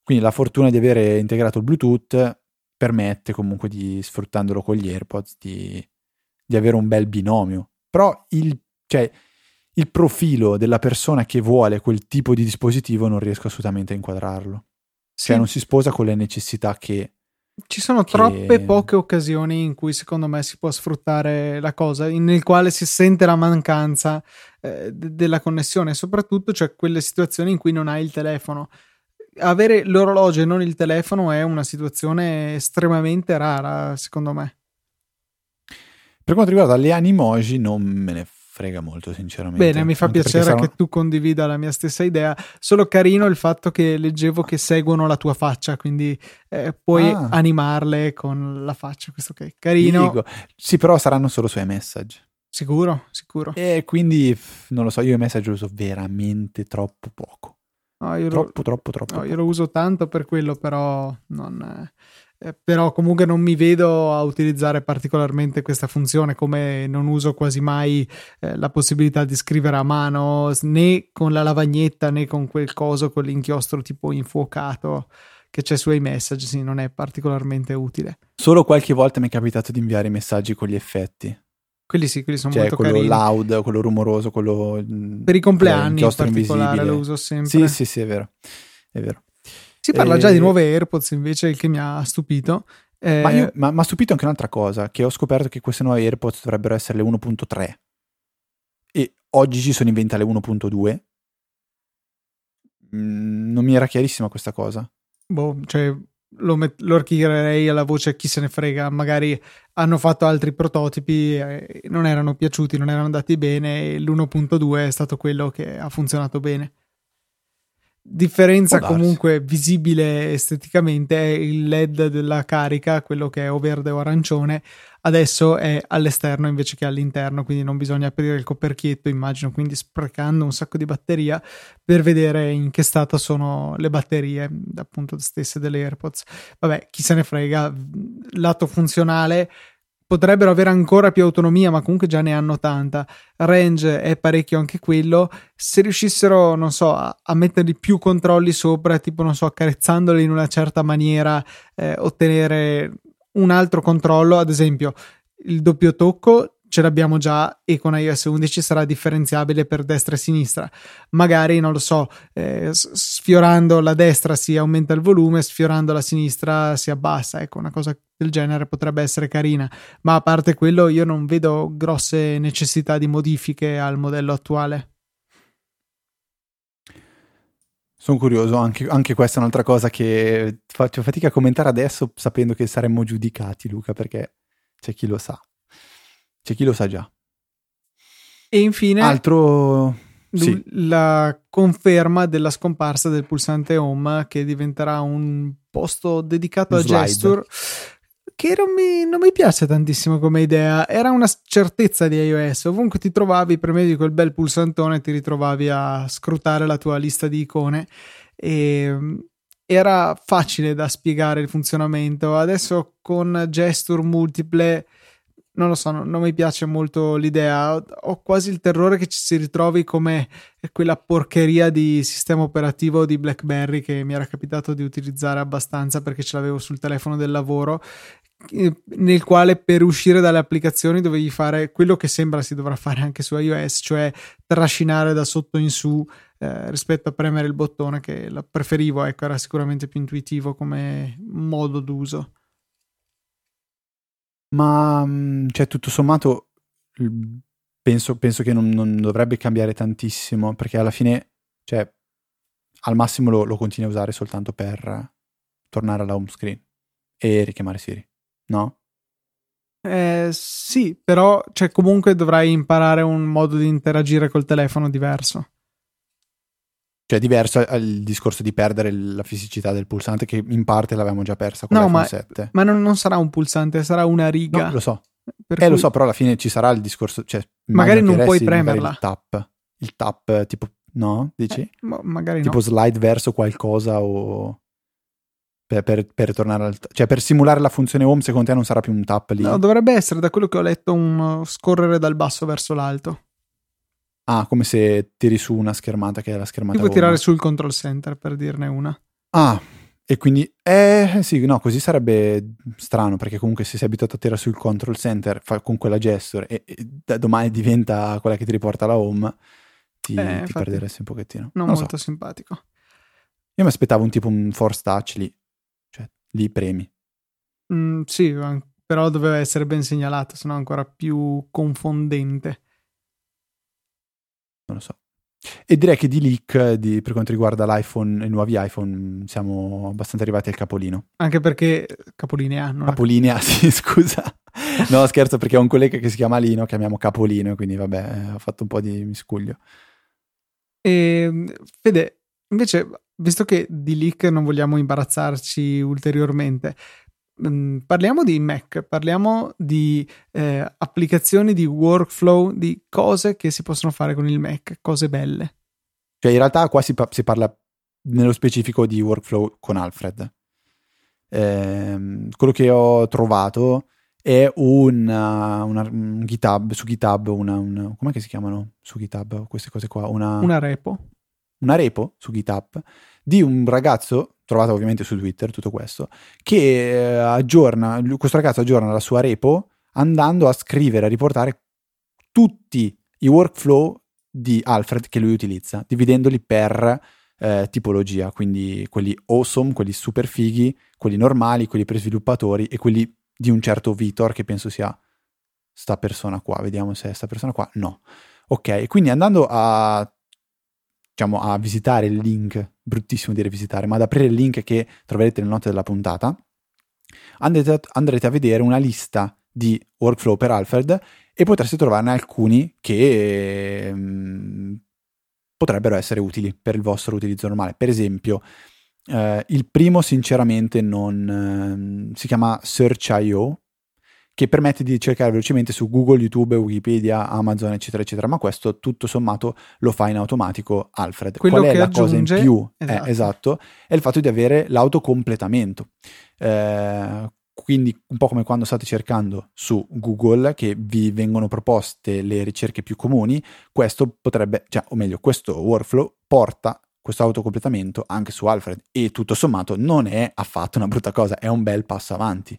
Quindi la fortuna di avere integrato il Bluetooth permette comunque di, sfruttandolo con gli AirPods, di, di avere un bel binomio. Però il, cioè, il profilo della persona che vuole quel tipo di dispositivo non riesco assolutamente a inquadrarlo. Cioè, sì. Cioè non si sposa con le necessità che... Ci sono che... troppe poche occasioni in cui secondo me si può sfruttare la cosa, nel quale si sente la mancanza eh, de- della connessione, soprattutto cioè quelle situazioni in cui non hai il telefono. Avere l'orologio e non il telefono è una situazione estremamente rara, secondo me. Per quanto riguarda le animoji, non me ne frega molto, sinceramente. Bene, mi fa Anche piacere sarà... che tu condivida la mia stessa idea. Solo carino il fatto che leggevo che seguono la tua faccia, quindi eh, puoi ah. animarle con la faccia. Questo che è carino. Dico. Sì, però saranno solo su iMessage. Sicuro, sicuro. E quindi non lo so, io iMessage lo uso veramente troppo poco. No, troppo, lo, troppo, troppo, no, io lo uso tanto per quello, però non, eh, però comunque non mi vedo a utilizzare particolarmente questa funzione come non uso quasi mai eh, la possibilità di scrivere a mano né con la lavagnetta né con quel coso con l'inchiostro tipo infuocato che c'è su iMessage, sì, non è particolarmente utile. Solo qualche volta mi è capitato di inviare messaggi con gli effetti. Quelli sì, quelli sono cioè, molto quello carini. loud, quello rumoroso, quello... Per i compleanni in particolare invisibile. lo uso sempre. Sì, sì, sì, è vero. È vero. Si parla e... già di nuove AirPods invece, il che mi ha stupito. Eh... Ma, io, ma, ma ha stupito anche un'altra cosa, che ho scoperto che queste nuove AirPods dovrebbero essere le 1.3 e oggi ci sono in venta le 1.2. Mm, non mi era chiarissima questa cosa. Boh, cioè lo, met- lo archivierei alla voce chi se ne frega, magari hanno fatto altri prototipi, eh, non erano piaciuti, non erano andati bene e l'1.2 è stato quello che ha funzionato bene differenza comunque visibile esteticamente è il LED della carica, quello che è o verde o arancione, adesso è all'esterno invece che all'interno, quindi non bisogna aprire il coperchietto, immagino, quindi sprecando un sacco di batteria per vedere in che stato sono le batterie appunto stesse delle AirPods. Vabbè, chi se ne frega, lato funzionale potrebbero avere ancora più autonomia, ma comunque già ne hanno tanta. Range è parecchio anche quello. Se riuscissero, non so, a, a mettergli più controlli sopra, tipo, non so, accarezzandoli in una certa maniera, eh, ottenere un altro controllo, ad esempio il doppio tocco ce l'abbiamo già e con iOS 11 sarà differenziabile per destra e sinistra. Magari, non lo so, eh, sfiorando la destra si aumenta il volume, sfiorando la sinistra si abbassa. Ecco, una cosa del genere potrebbe essere carina, ma a parte quello io non vedo grosse necessità di modifiche al modello attuale. Sono curioso, anche, anche, questa è un'altra cosa che faccio fatica a commentare adesso sapendo che saremmo giudicati, Luca, perché c'è chi lo sa. C'è chi lo sa già. E infine... Altro... Sì. La conferma della scomparsa del pulsante home che diventerà un posto dedicato un a slide. gesture che non mi, non mi, piace tantissimo come idea. Era una certezza di iOS. Ovunque ti trovavi, premevi quel bel pulsantone, ti ritrovavi a scrutare la tua lista di icone. E era facile da spiegare il funzionamento. Adesso con gesture multiple non lo so, non, non, mi piace molto l'idea. Ho, quasi il terrore che ci si ritrovi come quella porcheria di sistema operativo di BlackBerry che mi era capitato di utilizzare abbastanza perché ce l'avevo sul telefono del lavoro, nel quale per uscire dalle applicazioni dovevi fare quello che sembra si dovrà fare anche su iOS, cioè trascinare da sotto in su eh, rispetto a premere il bottone che preferivo, ecco, era sicuramente più intuitivo come modo d'uso. Ma mm, cioè, tutto sommato penso, penso che non, non, dovrebbe cambiare tantissimo perché alla fine, cioè, al massimo lo, lo continui a usare soltanto per tornare alla home screen e richiamare Siri, no? Eh, sì, però cioè, comunque dovrai imparare un modo di interagire col telefono diverso. Cioè, diverso il discorso di perdere la fisicità del pulsante, che in parte l'avevamo già persa con no, l'iPhone ma, 7. Ma non, non, sarà un pulsante, sarà una riga. No, lo so. Per eh, cui... lo so, però alla fine ci sarà il discorso. Cioè, magari non puoi premerla. Il tap, il tap, tipo, no? Dici? Eh, ma magari tipo no. slide verso qualcosa o. Per, per, per, tornare al. Cioè, per simulare la funzione home, secondo te non sarà più un tap lì? No, dovrebbe essere, da quello che ho letto, un scorrere dal basso verso l'alto. Ah, come se tiri su una schermata che è la schermata. Ti puoi tirare sul control center per dirne una. Ah, E quindi, eh sì, no, così sarebbe strano perché comunque se sei abituato a tirare sul control center fa con quella gesture e, e da domani diventa quella che ti riporta alla home, ti, Eh, ti perderesti un pochettino. Non Non molto so. simpatico. Io mi aspettavo un tipo un force touch lì, cioè lì premi. Mm, sì, però doveva essere ben segnalato, sennò ancora più confondente. Non lo so. E direi che di leak di- per quanto riguarda l'iPhone, i nuovi iPhone, siamo abbastanza arrivati al capolino. Anche perché capolinea non ha- Capolinea, sì, scusa. No, scherzo perché ho un collega che si chiama Lino, chiamiamo Capolino, quindi vabbè, eh, ho fatto un po' di miscuglio. E, Fede, invece, visto che di leak non vogliamo imbarazzarci ulteriormente, parliamo di Mac, parliamo di eh, applicazioni, di workflow, di cose che si possono fare con il Mac, cose belle. Cioè, in realtà qua si, pa- si parla nello specifico di workflow con Alfred. Ehm, quello che ho trovato è un, uh, una- un GitHub, su GitHub, una, una, com'è che si chiamano su GitHub queste cose qua? Una, Una repo. una repo su GitHub di un ragazzo, trovato ovviamente su Twitter, tutto questo, che eh, aggiorna, questo ragazzo aggiorna la sua repo andando a scrivere, a riportare tutti i workflow di Alfred che lui utilizza, dividendoli per eh, tipologia, quindi quelli awesome, quelli super fighi, quelli normali, quelli per sviluppatori e quelli di un certo Vitor che penso sia sta persona qua, vediamo se è sta persona qua, no. Ok, quindi andando a diciamo a visitare il link, bruttissimo dire visitare, ma ad aprire il link che troverete nelle note della puntata, andrete, andrete a vedere una lista di workflow per Alfred e potreste trovarne alcuni che ehm, potrebbero essere utili per il vostro utilizzo normale. Per esempio, eh, il primo sinceramente non ehm, si chiama Search.io che permette di cercare velocemente su Google, YouTube, Wikipedia, Amazon, eccetera, eccetera, ma questo tutto sommato lo fa in automatico Alfred. Quello Qual è che la cosa in aggiunge- più? esatto. Eh, esatto, è il fatto di avere l'autocompletamento. Eh, quindi un po' come quando state cercando su Google che vi vengono proposte le ricerche più comuni, questo potrebbe, cioè, o meglio, questo workflow porta questo autocompletamento anche su Alfred e tutto sommato non è affatto una brutta cosa, è un bel passo avanti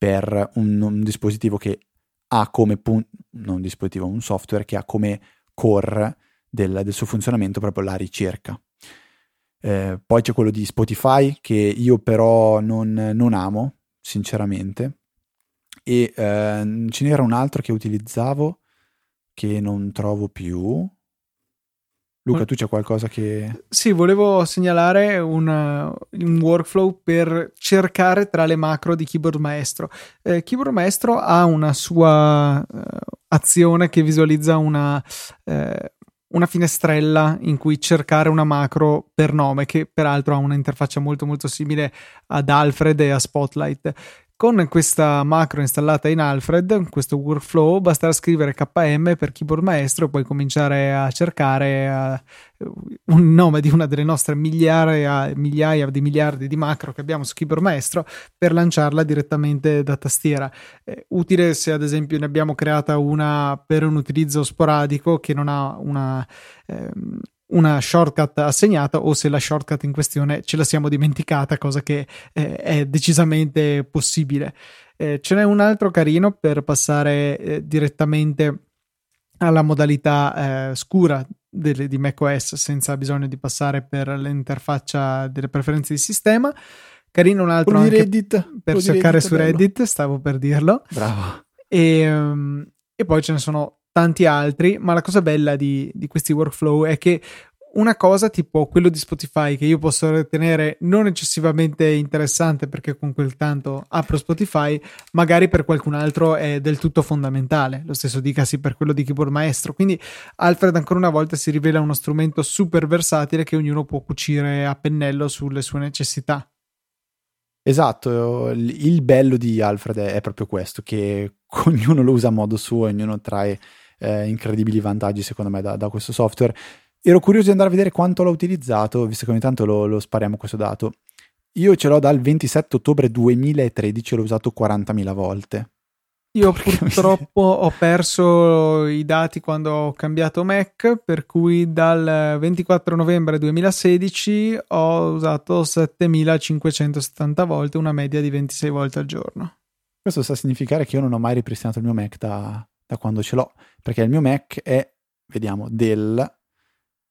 per un, un dispositivo che ha come pun- non un dispositivo, un software che ha come core del, del suo funzionamento proprio la ricerca. Eh, poi c'è quello di Spotify che io però non, non amo, sinceramente. E eh, ce n'era un altro che utilizzavo che non trovo più. Luca, tu c'è qualcosa che... Sì, volevo segnalare un, uh, un workflow per cercare tra le macro di Keyboard Maestro. Eh, Keyboard Maestro ha una sua eh, azione che visualizza una, eh, una finestrella in cui cercare una macro per nome, che peraltro ha un'interfaccia molto molto simile ad Alfred e a Spotlight. Con questa macro installata in Alfred, questo workflow, basterà scrivere KM per keyboard maestro e poi cominciare a cercare eh, un nome di una delle nostre migliaia, migliaia di miliardi di macro che abbiamo su keyboard maestro per lanciarla direttamente da tastiera. Eh, utile se ad esempio ne abbiamo creata una per un utilizzo sporadico che non ha una... Ehm, una shortcut assegnata o se la shortcut in questione ce la siamo dimenticata, cosa che eh, è decisamente possibile. Eh, ce n'è un altro carino per passare eh, direttamente alla modalità eh, scura delle, di macOS senza bisogno di passare per l'interfaccia delle preferenze di sistema. Carino un altro Reddit. per cercare Reddit su è bello. Reddit, stavo per dirlo. Bravo. E, um, e poi ce ne sono tanti altri, ma la cosa bella di, di questi workflow è che una cosa tipo quello di Spotify che io posso ritenere non eccessivamente interessante perché con quel tanto apro Spotify, magari per qualcun altro è del tutto fondamentale. Lo stesso dicasi per quello di Keyboard Maestro. Quindi Alfred ancora una volta si rivela uno strumento super versatile che ognuno può cucire a pennello sulle sue necessità. Esatto, il bello di Alfred è, proprio questo, che ognuno lo usa a modo suo ognuno trae eh, incredibili vantaggi secondo me da, da questo software. Ero curioso di andare a vedere quanto l'ho utilizzato, visto che ogni tanto lo, lo spariamo questo dato. Io ce l'ho dal 27 ottobre 2013 e l'ho usato 40.000 volte. Io purtroppo ho perso i dati quando ho cambiato Mac, per cui dal 24 novembre 2016 ho usato 7570 volte, una media di 26 volte al giorno. Questo sta a significare che io non ho mai ripristinato il mio Mac da, da quando ce l'ho, perché il mio Mac è, vediamo, del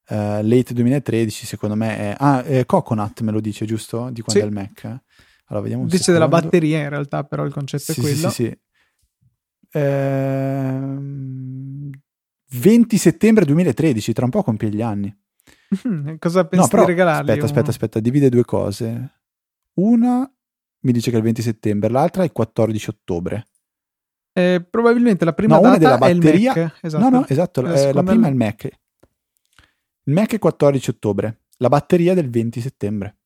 uh, late 2013, secondo me è... Ah, è Coconut me lo dice, giusto? Di quando sì. è il Mac? Allora, vediamo un Dice secondo. della batteria in realtà, però il concetto sì, è quello. Sì, sì, sì. Ehm, 20 settembre 2013, tra un po' compie gli anni. Mm, cosa pensi no, però, di regalargli? Aspetta, aspetta, aspetta, divide due cose. Una mi dice che è il 20 settembre, l'altra è il 14 ottobre. Eh, probabilmente la prima no, data della batteria... Mac. Esatto. No, no, esatto, la, eh, la prima è il Mac. Il Mac è 14 ottobre, la batteria del 20 settembre.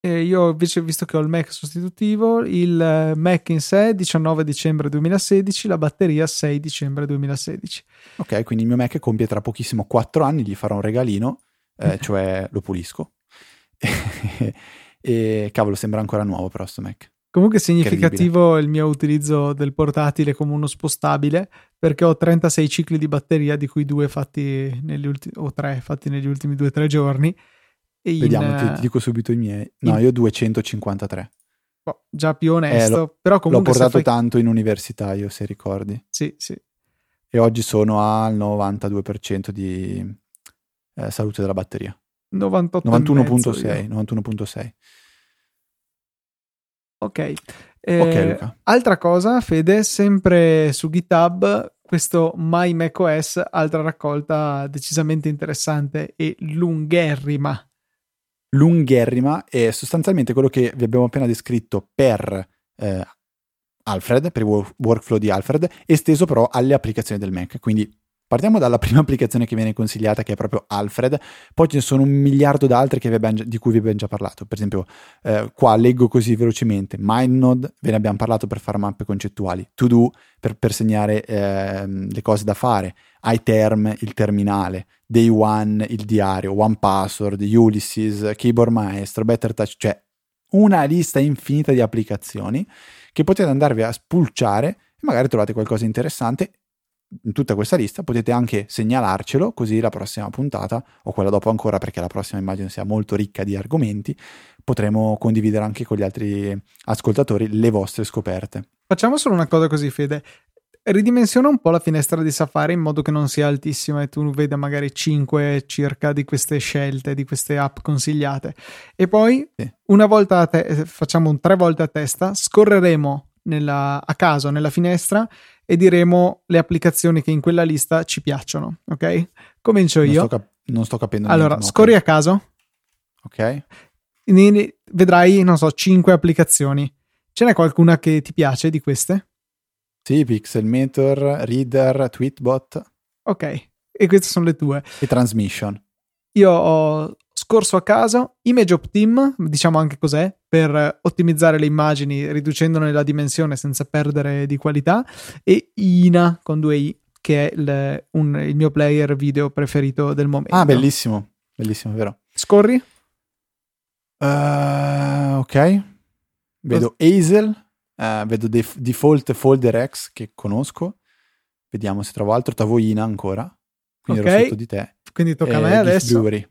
E io invece, visto che ho il Mac sostitutivo, il eh, Mac in sé 19 dicembre 2016, la batteria 6 dicembre 2016. Ok, quindi il mio Mac compie tra pochissimo 4 anni, gli farò un regalino, eh, cioè lo pulisco. e cavolo, sembra ancora nuovo però sto Mac. Comunque è significativo il mio utilizzo del portatile come uno spostabile perché ho 36 cicli di batteria di cui due fatti negli ultimi o tre fatti negli ultimi 2-3 giorni in, Vediamo, ti, ti, dico subito i miei. No, in... io 253. Boh, già più onesto, eh, lo, però comunque... L'ho portato fai... tanto in università, io se ricordi. Sì, sì. E oggi sono al 92% di eh, salute della batteria. 98 91.6, 91.6. Ok. Eh, ok, Luca. Altra cosa, Fede, sempre su GitHub, questo My macOS, altra raccolta decisamente interessante e lungherrima lungherrima e sostanzialmente quello che vi abbiamo appena descritto per eh, Alfred, per il workflow di Alfred, esteso però alle applicazioni del Mac. Quindi partiamo dalla prima applicazione che viene consigliata, che è proprio Alfred, poi ce ne sono un miliardo d'altre già, di cui vi abbiamo già parlato. Per esempio, eh, qua leggo così velocemente: MindNode, ve ne abbiamo parlato per fare mappe concettuali, To Do per, per segnare eh, le cose da fare, iTerm, il terminale, Day One, il diario, One Password, Ulysses, Keyboard Maestro, Better Touch, cioè una lista infinita di applicazioni che potete andarvi a spulciare e magari trovate qualcosa di interessante in tutta questa lista potete anche segnalarcelo così la prossima puntata o quella dopo ancora perché la prossima immagino sia molto ricca di argomenti potremo condividere anche con gli altri ascoltatori le vostre scoperte facciamo solo una cosa così Fede ridimensiona un po' la finestra di Safari in modo che non sia altissima e tu veda magari 5 circa di queste scelte, di queste app consigliate. E poi sì. una volta a te- facciamo un tre volte a testa, scorreremo nella, a caso nella finestra e diremo le applicazioni che in quella lista ci piacciono, ok? Comincio io. Non sto, cap- non sto capendo. Allora, niente, scorri okay. a caso. Ok. Vedrai, non so, 5 applicazioni. Ce n'è qualcuna che ti piace di queste? Sì, Pixelmator, Reader, Tweetbot. Ok, e queste sono le tue. E Transmission. Io ho scorso a caso Image Optim, diciamo anche cos'è, per ottimizzare le immagini riducendone la dimensione senza perdere di qualità, e Ina con due I, che è il, un, il mio player video preferito del momento. Ah, bellissimo, bellissimo, vero. Scorri? Uh, ok. Vedo Hazel Uh, vedo def- Default Folder X che conosco. Vediamo se trovo altro. Tavoina ancora. Quindi okay. ero sotto di te. Quindi tocca a me adesso. Brewery.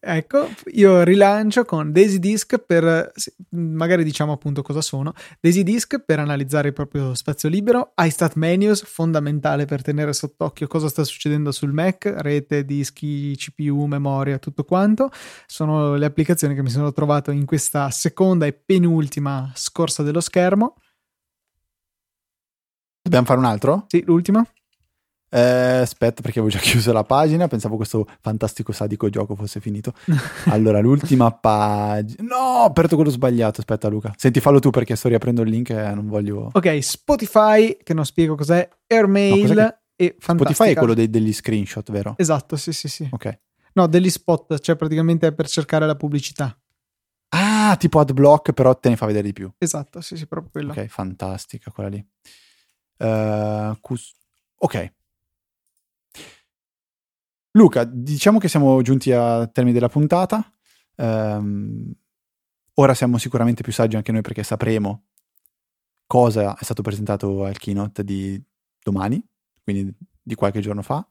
Ecco, io rilancio con Daisy Disk per, magari diciamo appunto cosa sono, Daisy Disk per analizzare il proprio spazio libero, iStat Menus, fondamentale per tenere sott'occhio cosa sta succedendo sul Mac, rete, dischi, CPU, memoria, tutto quanto, sono le applicazioni che mi sono trovato in questa seconda e penultima scorsa dello schermo. Dobbiamo fare un altro? Sì, l'ultima. Eh, aspetta, perché avevo già chiuso la pagina. Pensavo questo fantastico sadico gioco fosse finito. Allora, l'ultima pagina. No, ho aperto quello sbagliato. Aspetta, Luca. Senti, fallo tu perché sto riaprendo il link e non voglio. Ok, Spotify, che non spiego cos'è, Airmail no, cos'è e Fantastica. Spotify è quello dei, degli screenshot, vero? Esatto, sì, sì, sì. Ok. No, degli spot, cioè praticamente è per cercare la pubblicità. Ah, tipo AdBlock, però te ne fa vedere di più. Esatto, sì, sì, proprio quello. Ok, fantastica quella lì. Uh, cus- ok, Luca, diciamo che siamo giunti al termine della puntata. Um, ora siamo sicuramente più saggi anche noi perché sapremo cosa è stato presentato al keynote di domani, quindi di qualche giorno fa.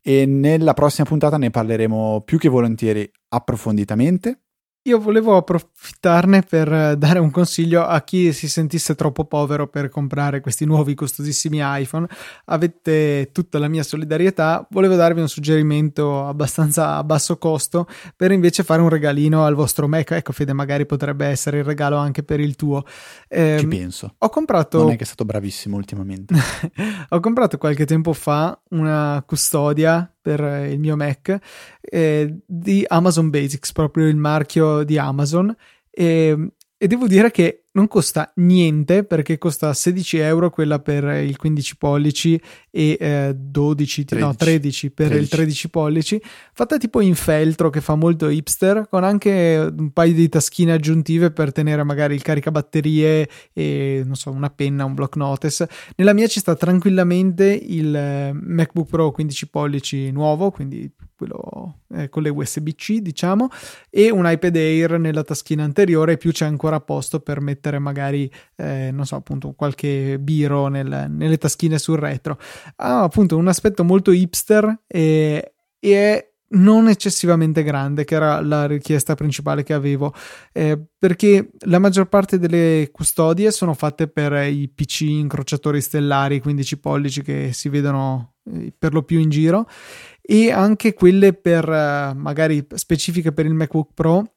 E nella prossima puntata ne parleremo più che volentieri approfonditamente io volevo approfittarne per eh, dare un consiglio a chi si sentisse troppo povero per comprare questi nuovi costosissimi iPhone. Avete tutta la mia solidarietà. Volevo darvi un suggerimento abbastanza a basso costo per invece fare un regalino al vostro Mac. Ecco, Fede, magari potrebbe essere il regalo anche per il tuo. Eh, Ci penso. Ho comprato. Non è che è stato bravissimo ultimamente. ho comprato qualche tempo fa una custodia per il mio Mac eh, di Amazon Basics, proprio il marchio di Amazon. E, e devo dire che non costa niente perché costa 16 euro quella per il 15 pollici e eh, 12, 13. no 13 per 13. il 13 pollici, fatta tipo in feltro che fa molto hipster, con anche un paio di taschine aggiuntive per tenere magari il caricabatterie e non so, una penna, un block notice. Nella mia ci sta tranquillamente il eh, MacBook Pro 15 pollici nuovo, quindi quello eh, con le USB-C, diciamo, e un iPad Air nella taschina anteriore, più c'è ancora posto per mettere mettere magari, eh, non so, appunto qualche biro nel, nelle taschine sul retro. Ha appunto un aspetto molto hipster e, e è non eccessivamente grande, che era la richiesta principale che avevo, eh, perché la maggior parte delle custodie sono fatte per i PC incrociatori stellari 15 pollici che si vedono eh, per lo più in giro e anche quelle per eh, magari specifiche per il MacBook Pro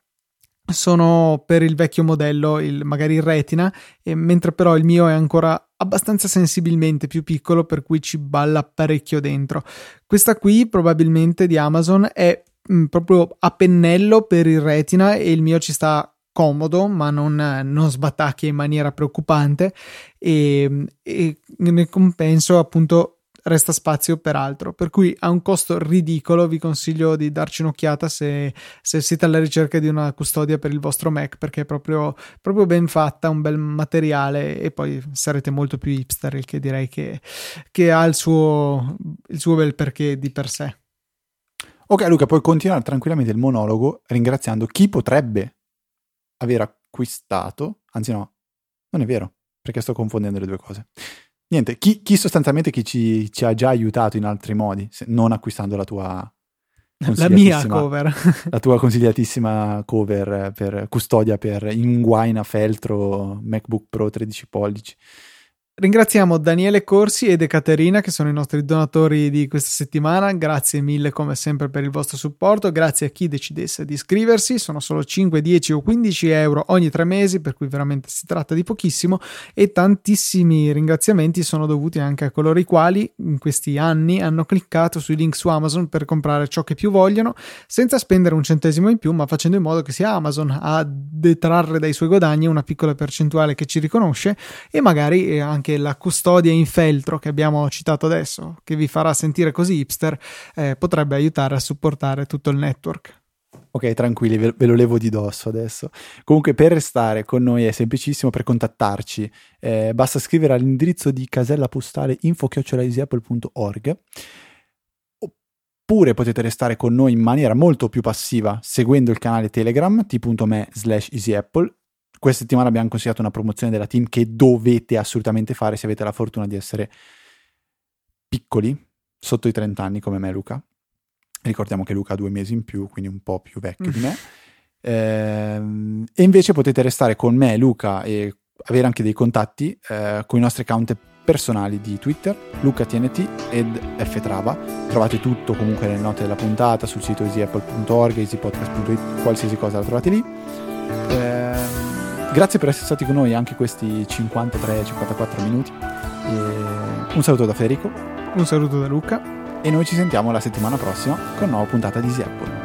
sono per il vecchio modello, il, magari il Retina, e, mentre però il mio è ancora abbastanza sensibilmente più piccolo, per cui ci balla parecchio dentro. Questa qui, probabilmente di Amazon, è mh, mm, proprio a pennello per il Retina e il mio ci sta comodo, ma non, non sbatacchia in maniera preoccupante. E, e nel compenso, appunto, resta spazio per altro. Per cui a un costo ridicolo vi consiglio di darci un'occhiata se, se siete alla ricerca di una custodia per il vostro Mac, perché è proprio, proprio ben fatta, un bel materiale e poi sarete molto più hipster, il che direi che, che ha il suo, il suo bel perché di per sé. Ok Luca, puoi continuare tranquillamente il monologo ringraziando chi potrebbe aver acquistato, anzi no, non è vero, perché sto confondendo le due cose. Niente, chi, chi sostanzialmente chi ci, ci, ha già aiutato in altri modi, non acquistando la tua la mia cover, la tua consigliatissima cover per custodia per Inguaina Feltro MacBook Pro 13 pollici. Ringraziamo Daniele Corsi ed Ekaterina che sono i nostri donatori di questa settimana. Grazie mille come sempre per il vostro supporto. Grazie a chi decidesse di iscriversi. Sono solo 5, 10 o 15 euro ogni tre mesi, per cui veramente si tratta di pochissimo. E tantissimi ringraziamenti sono dovuti anche a coloro i quali in questi anni hanno cliccato sui link su Amazon per comprare ciò che più vogliono, senza spendere un centesimo in più, ma facendo in modo che sia Amazon a detrarre dai suoi guadagni una piccola percentuale che ci riconosce e magari anche anche la custodia in feltro che abbiamo citato adesso, che vi farà sentire così hipster, eh, potrebbe aiutare a supportare tutto il network. Ok, tranquilli, ve, lo levo di dosso adesso. Comunque, per restare con noi è semplicissimo per contattarci. Eh, basta scrivere all'indirizzo di casella postale info-easyapple.org oppure potete restare con noi in maniera molto più passiva seguendo il canale Telegram t.me slash easyapple questa settimana abbiamo consigliato una promozione della team che dovete assolutamente fare se avete la fortuna di essere piccoli, sotto i 30 anni come me Luca. Ricordiamo che Luca ha due mesi in più, quindi un po' più vecchio di me. Eh, e invece potete restare con me, Luca, e avere anche dei contatti eh, con i nostri account personali di Twitter, LucaTNT ed Ftrava. Trovate tutto comunque nelle note della puntata sul sito easyapple.org, easypodcast.it, qualsiasi cosa la trovate lì. Eh, Grazie per essere stati con noi anche questi 53-54 minuti. E un saluto da Federico. Un saluto da Luca. E noi ci sentiamo la settimana prossima con una nuova puntata di Easy Apple.